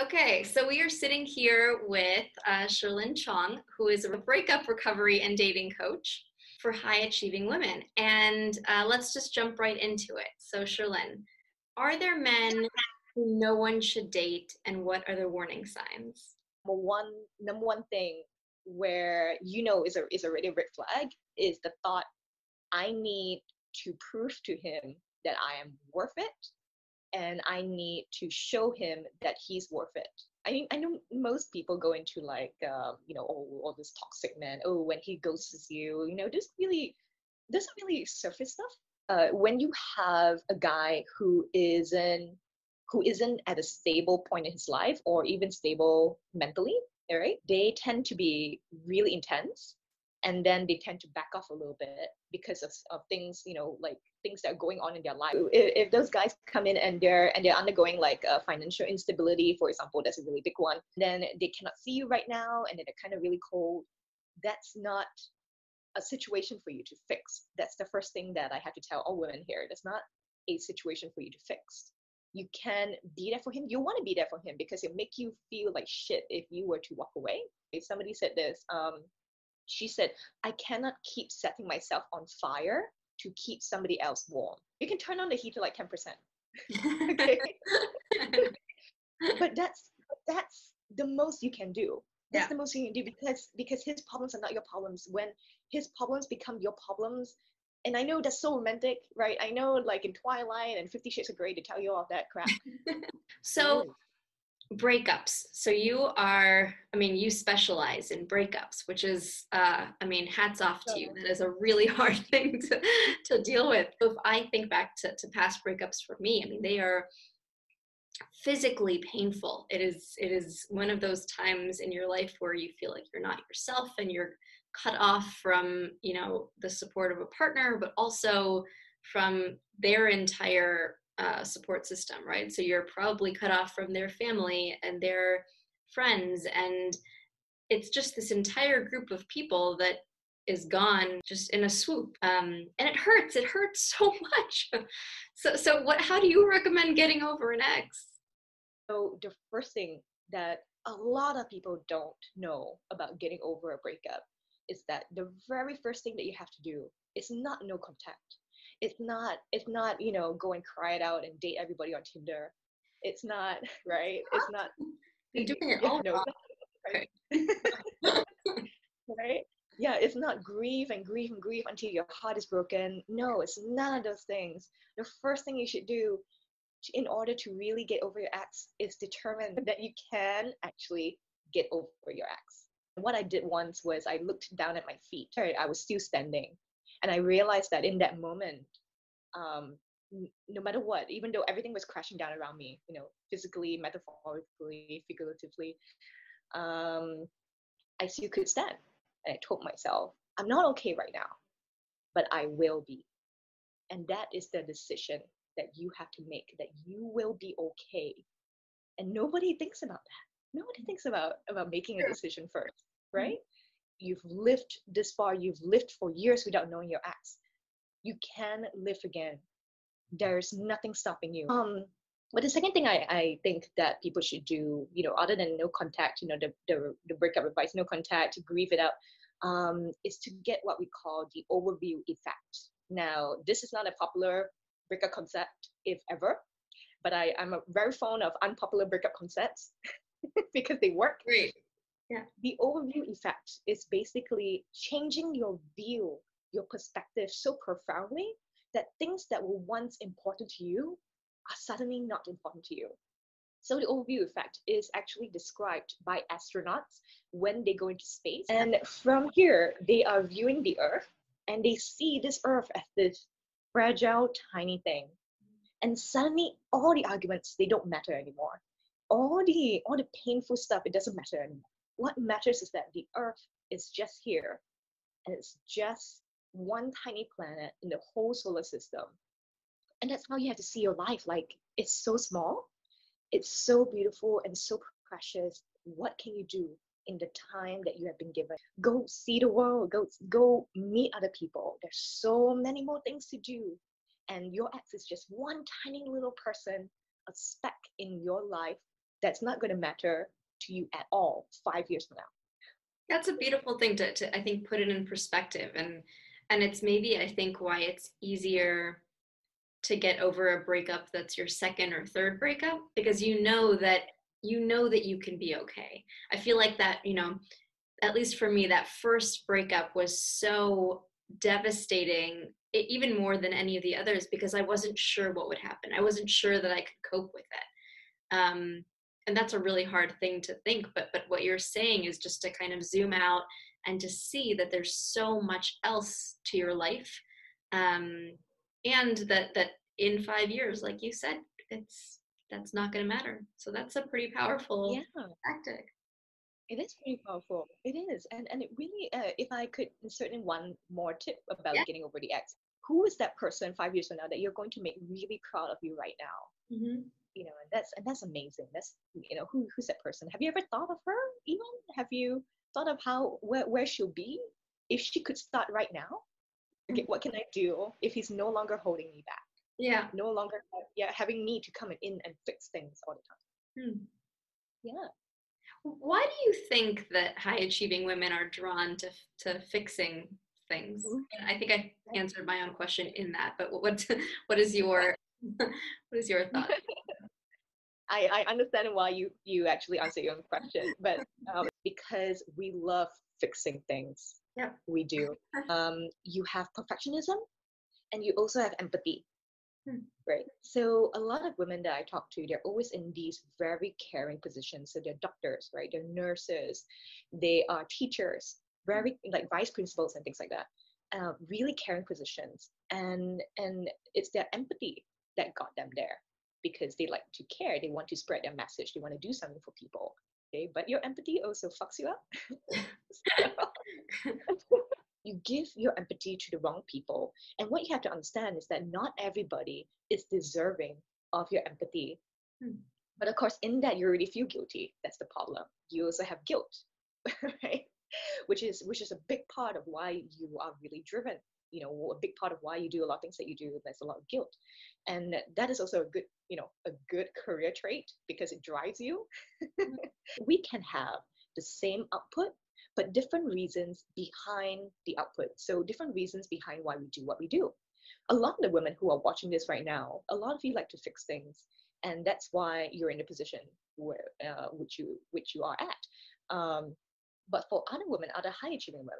Okay, so we are sitting here with uh, Sherlyn Chong, who is a breakup recovery and dating coach for high achieving women. And uh, let's just jump right into it. So, Sherlyn, are there men who no one should date, and what are the warning signs? Number one, number one thing where you know is a is already a red flag is the thought I need to prove to him that I am worth it and I need to show him that he's worth it. I mean, I know most people go into like, um, you know, oh, all this toxic man. Oh, when he ghosts you, you know, this really, doesn't really surface stuff. Uh, when you have a guy who isn't, who isn't at a stable point in his life or even stable mentally, right? They tend to be really intense and then they tend to back off a little bit because of, of things you know like things that are going on in their life. If, if those guys come in and they're and they're undergoing like a financial instability for example that's a really big one then they cannot see you right now and they're kind of really cold that's not a situation for you to fix. That's the first thing that i have to tell all women here. That's not a situation for you to fix. You can be there for him. You want to be there for him because it make you feel like shit if you were to walk away. If somebody said this um she said, I cannot keep setting myself on fire to keep somebody else warm. You can turn on the heat to like 10%. okay. but that's that's the most you can do. That's yeah. the most you can do because because his problems are not your problems. When his problems become your problems, and I know that's so romantic, right? I know like in Twilight and Fifty Shades of Grey to tell you all that crap. so breakups. So you are i mean you specialize in breakups which is uh, i mean hats off to you. That is a really hard thing to, to deal with. If i think back to, to past breakups for me i mean they are physically painful. It is it is one of those times in your life where you feel like you're not yourself and you're cut off from you know the support of a partner but also from their entire uh, support system, right? So you're probably cut off from their family and their friends, and it's just this entire group of people that is gone just in a swoop, um, and it hurts. It hurts so much. so, so what? How do you recommend getting over an ex? So the first thing that a lot of people don't know about getting over a breakup is that the very first thing that you have to do is not no contact it's not it's not you know go and cry it out and date everybody on tinder. It's not right? It's not you're doing it all no, right? right? Yeah it's not grieve and grieve and grieve until your heart is broken. No it's none of those things. The first thing you should do in order to really get over your ex is determine that you can actually get over your ex. What i did once was i looked down at my feet. I was still standing and i realized that in that moment um, no matter what even though everything was crashing down around me you know physically metaphorically figuratively um, i still could stand and i told myself i'm not okay right now but i will be. And that is the decision that you have to make that you will be okay. And nobody thinks about that. Nobody thinks about about making a decision first mm-hmm. right. You've lived this far you've lived for years without knowing your ex you can live again there's nothing stopping you um but the second thing I, I think that people should do, you know, other than no contact, you know, the, the, the breakup advice, no contact, to grieve it out, um, is to get what we call the overview effect. Now, this is not a popular breakup concept, if ever, but I, I'm a very fond of unpopular breakup concepts because they work. Great. The overview effect is basically changing your view your perspective so profoundly that things that were once important to you are suddenly not important to you. So the overview effect is actually described by astronauts when they go into space. And from here, they are viewing the Earth and they see this Earth as this fragile, tiny thing. And suddenly all the arguments, they don't matter anymore. All the all the painful stuff, it doesn't matter anymore. What matters is that the Earth is just here and it's just one tiny planet in the whole solar system. And that's how you have to see your life. Like it's so small, it's so beautiful and so precious. What can you do in the time that you have been given? Go see the world, go go meet other people. There's so many more things to do. And your ex is just one tiny little person, a speck in your life that's not going to matter to you at all five years from now. That's a beautiful thing to, to I think put it in perspective and and it's maybe I think why it's easier to get over a breakup that's your second or third breakup because you know that you know that you can be okay. I feel like that, you know, at least for me that first breakup was so devastating even more than any of the others because I wasn't sure what would happen. I wasn't sure that I could cope with it. Um, and that's a really hard thing to think but but what you're saying is just to kind of zoom out and to see that there's so much else to your life um, and that that in five years like you said it's that's not going to matter. So that's a pretty powerful yeah. tactic. It is pretty powerful. It is and and it really uh, if i could insert in one more tip about yeah. getting over the ex who is that person five years from now that you're going to make really proud of you right now? Mm-hmm. You know, and that's and that's amazing. That's you know, who who's that person? Have you ever thought of her? Even have you thought of how where where she'll be if she could start right now? Okay, what can I do if he's no longer holding me back? Yeah. No longer yeah having me to come in and fix things all the time. Hmm. Yeah. Why do you think that high achieving women are drawn to to fixing things? Mm-hmm. I think I answered my own question in that, but what what is your what is your thought? I, I understand why you you actually answer your own question, but um, because we love fixing things. Yeah, we do. Um, you have perfectionism, and you also have empathy. Hmm. Right. So a lot of women that I talk to, they're always in these very caring positions. So they're doctors, right? They're nurses, they are teachers, very like vice principals and things like that. Uh, really caring positions, and and it's their empathy that got them there because they like to care they want to spread their message they want to do something for people okay? But your empathy also fucks you up. You give your empathy to the wrong people and what you have to understand is that not everybody is deserving of your empathy. Hmm. but of course in that you already feel guilty that's the problem. You also have guilt right? Which is which is a big part of why you are really driven you know a big part of why you do a lot of things that you do there's a lot of guilt. And that is also a good you know a good career trait because it drives you. We can have the same output but different reasons behind the output. So different reasons behind why we do what we do. A lot of the women who are watching this right now a lot of you like to fix things and that's why you're in the position where uh, which you which you are at. Um, but for other women other high achieving women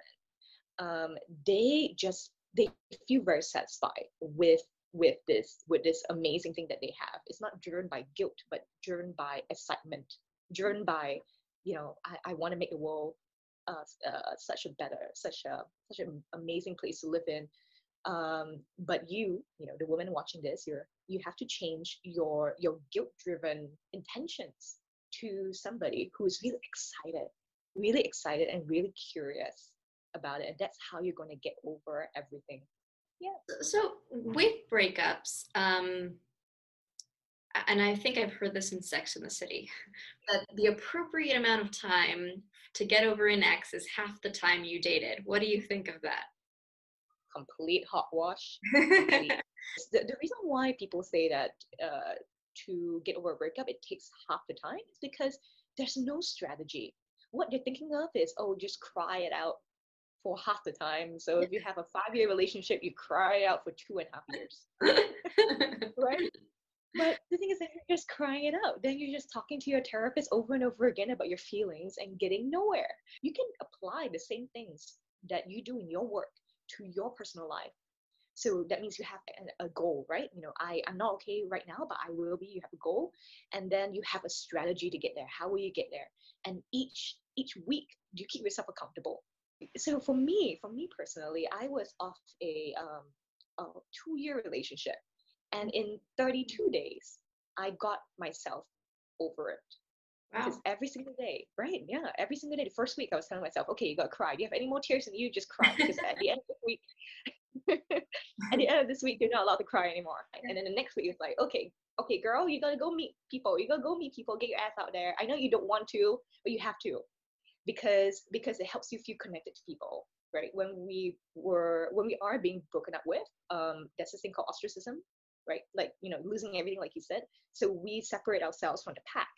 um, they just they feel very satisfied with with this with this amazing thing that they have. It's not driven by guilt but driven by excitement driven by you know i, I want to make the world uh, uh, such a better such a such an amazing place to live in. Um, but you you know the woman watching this you're you have to change your your guilt driven intentions to somebody who's really excited really excited and really curious about it and that's how you're going to get over everything. Yeah. So with breakups um and i think i've heard this in sex in the city that the appropriate amount of time to get over an ex is half the time you dated. What do you think of that? Complete hot wash. Complete. the, the reason why people say that uh, to get over a breakup it takes half the time is because there's no strategy. What you're thinking of is oh just cry it out for half the time. So if you have a five year relationship, you cry out for two and a half years. right? But the thing is that you're just crying it out. Then you're just talking to your therapist over and over again about your feelings and getting nowhere. You can apply the same things that you do in your work to your personal life. So that means you have a, a goal, right? You know, I, I'm not okay right now, but I will be. You have a goal. And then you have a strategy to get there. How will you get there? And each each week, do you keep yourself accountable so for me, for me personally, I was off a, um, a two year relationship. And in 32 days, I got myself over it. Wow. Because every single day, right? Yeah, every single day. The first week, I was telling myself, okay, you got to cry. Do you have any more tears in you? Just cry. Because at the end of the week, at the end of this week, you're not allowed to cry anymore. And then the next week, it's like, okay, okay, girl, you gotta go meet people. You gotta go meet people. Get your ass out there. I know you don't want to, but you have to because because it helps you feel connected to people right? When we were when we are being broken up with um there's this thing called ostracism right? Like you know losing everything like you said. So we separate ourselves from the pack.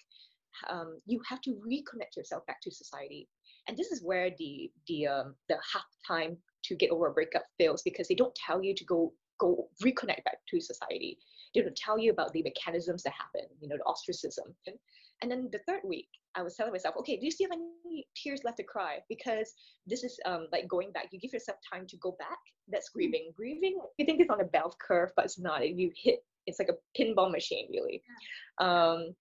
Um, you have to reconnect yourself back to society. And this is where the the um, the half time to get over a breakup fails because they don't tell you to go go reconnect back to society. They don't tell you about the mechanisms that happen you know the ostracism and then the third week i was telling myself okay do you still have any tears left to cry? Because this is um, like going back. You give yourself time to go back. That's grieving. Grieving you think it's on a bell curve but it's not. You hit it's like a pinball machine really. Um,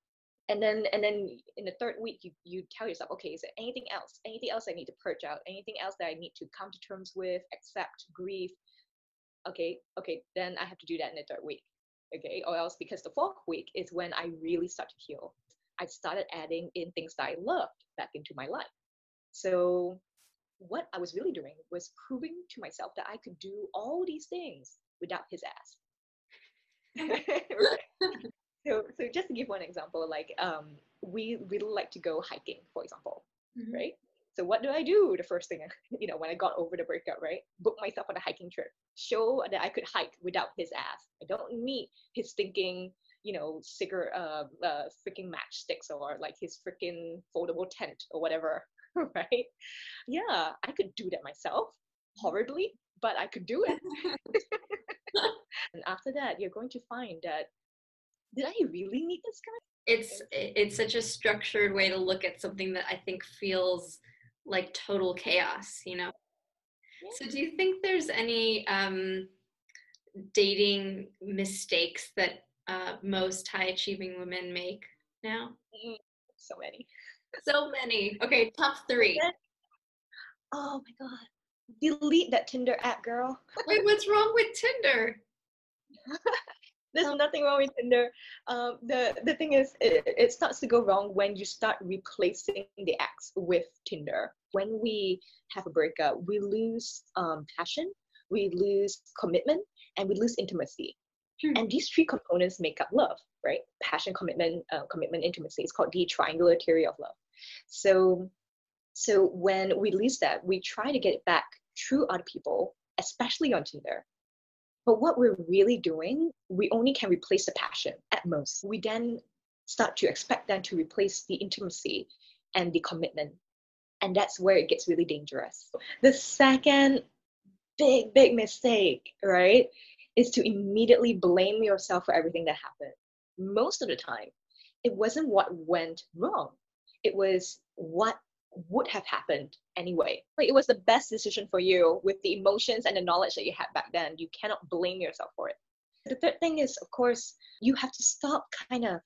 and then and then in the third week you you tell yourself okay is there anything else? Anything else i need to purge out? Anything else that i need to come to terms with accept grieve? Okay okay then i have to do that in the third week okay? Or else because the fourth week is when i really start to heal i started adding in things that i loved back into my life so what i was really doing was proving to myself that i could do all these things without his ass so, so just to give one example, like um, we really like to go hiking, for example, mm-hmm. right? So what do I do? The first thing, you know, when I got over the breakup, right? Book myself on a hiking trip. Show that I could hike without his ass. I don't need his thinking, you know, cigarette, uh, uh, freaking matchsticks or like his freaking foldable tent or whatever, right? Yeah, I could do that myself, horribly, but I could do it. and after that, you're going to find that did I really need this guy? It's it's such a structured way to look at something that I think feels like total chaos, you know. Yeah. So do you think there's any um, dating mistakes that uh, most high achieving women make now? Mm, so many. So many. Okay, top three. Oh my god. Delete that Tinder app, girl. Wait, what's wrong with Tinder? there's nothing wrong with Tinder. Um, the the thing is, it, it starts to go wrong when you start replacing the ex with Tinder. When we have a breakup, we lose um, passion, we lose commitment, and we lose intimacy. Hmm. And these three components make up love, right? Passion, commitment, uh, commitment, intimacy. It's called the triangular theory of love. So, so when we lose that, we try to get it back through other people, especially on Tinder but what we're really doing, we only can replace the passion at most. We then start to expect them to replace the intimacy and the commitment. And that's where it gets really dangerous. The second big, big mistake, right, is to immediately blame yourself for everything that happened. Most of the time, it wasn't what went wrong, it was what would have happened anyway. Like it was the best decision for you with the emotions and the knowledge that you had back then. You cannot blame yourself for it. The third thing is, of course, you have to stop kind of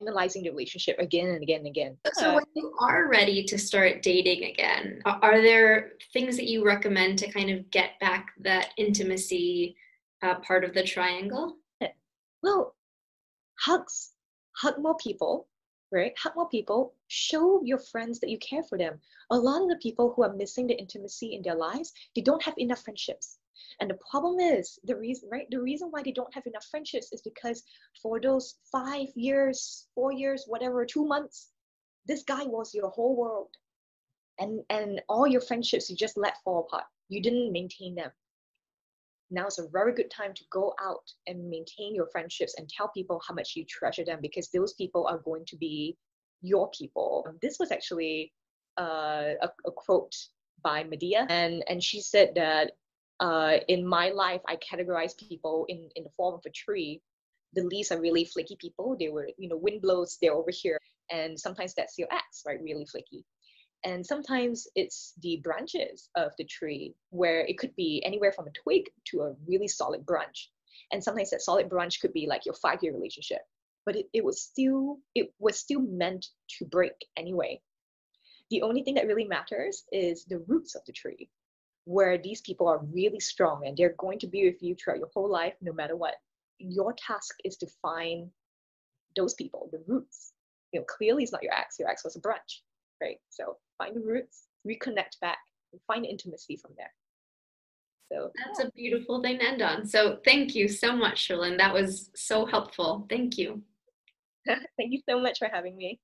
analyzing the relationship again and again and again. So when you are ready to start dating again, are there things that you recommend to kind of get back that intimacy uh, part of the triangle? Well, hugs. Hug more people right? Hug more people. Show your friends that you care for them. A lot of the people who are missing the intimacy in their lives, they don't have enough friendships. And the problem is the reason, right? The reason why they don't have enough friendships is because for those five years, four years, whatever, two months, this guy was your whole world. And and all your friendships you just let fall apart. You didn't maintain them now is a very good time to go out and maintain your friendships and tell people how much you treasure them because those people are going to be your people. This was actually uh, a, a, quote by Madea, and, and she said that uh, in my life, I categorize people in, in the form of a tree. The leaves are really flaky people. They were, you know, wind blows, they're over here. And sometimes that's your ex, right? Really flaky. And sometimes it's the branches of the tree where it could be anywhere from a twig to a really solid branch. And sometimes that solid branch could be like your five-year relationship. But it, it was still it was still meant to break anyway. The only thing that really matters is the roots of the tree, where these people are really strong and they're going to be with you throughout your whole life, no matter what. Your task is to find those people, the roots. You know, clearly it's not your ex. Your ex was a branch right? So find the roots, reconnect back, and find intimacy from there. So that's yeah. a beautiful thing to end on. So thank you so much, Sherlyn. That was so helpful. Thank you. Thank you so much for having me.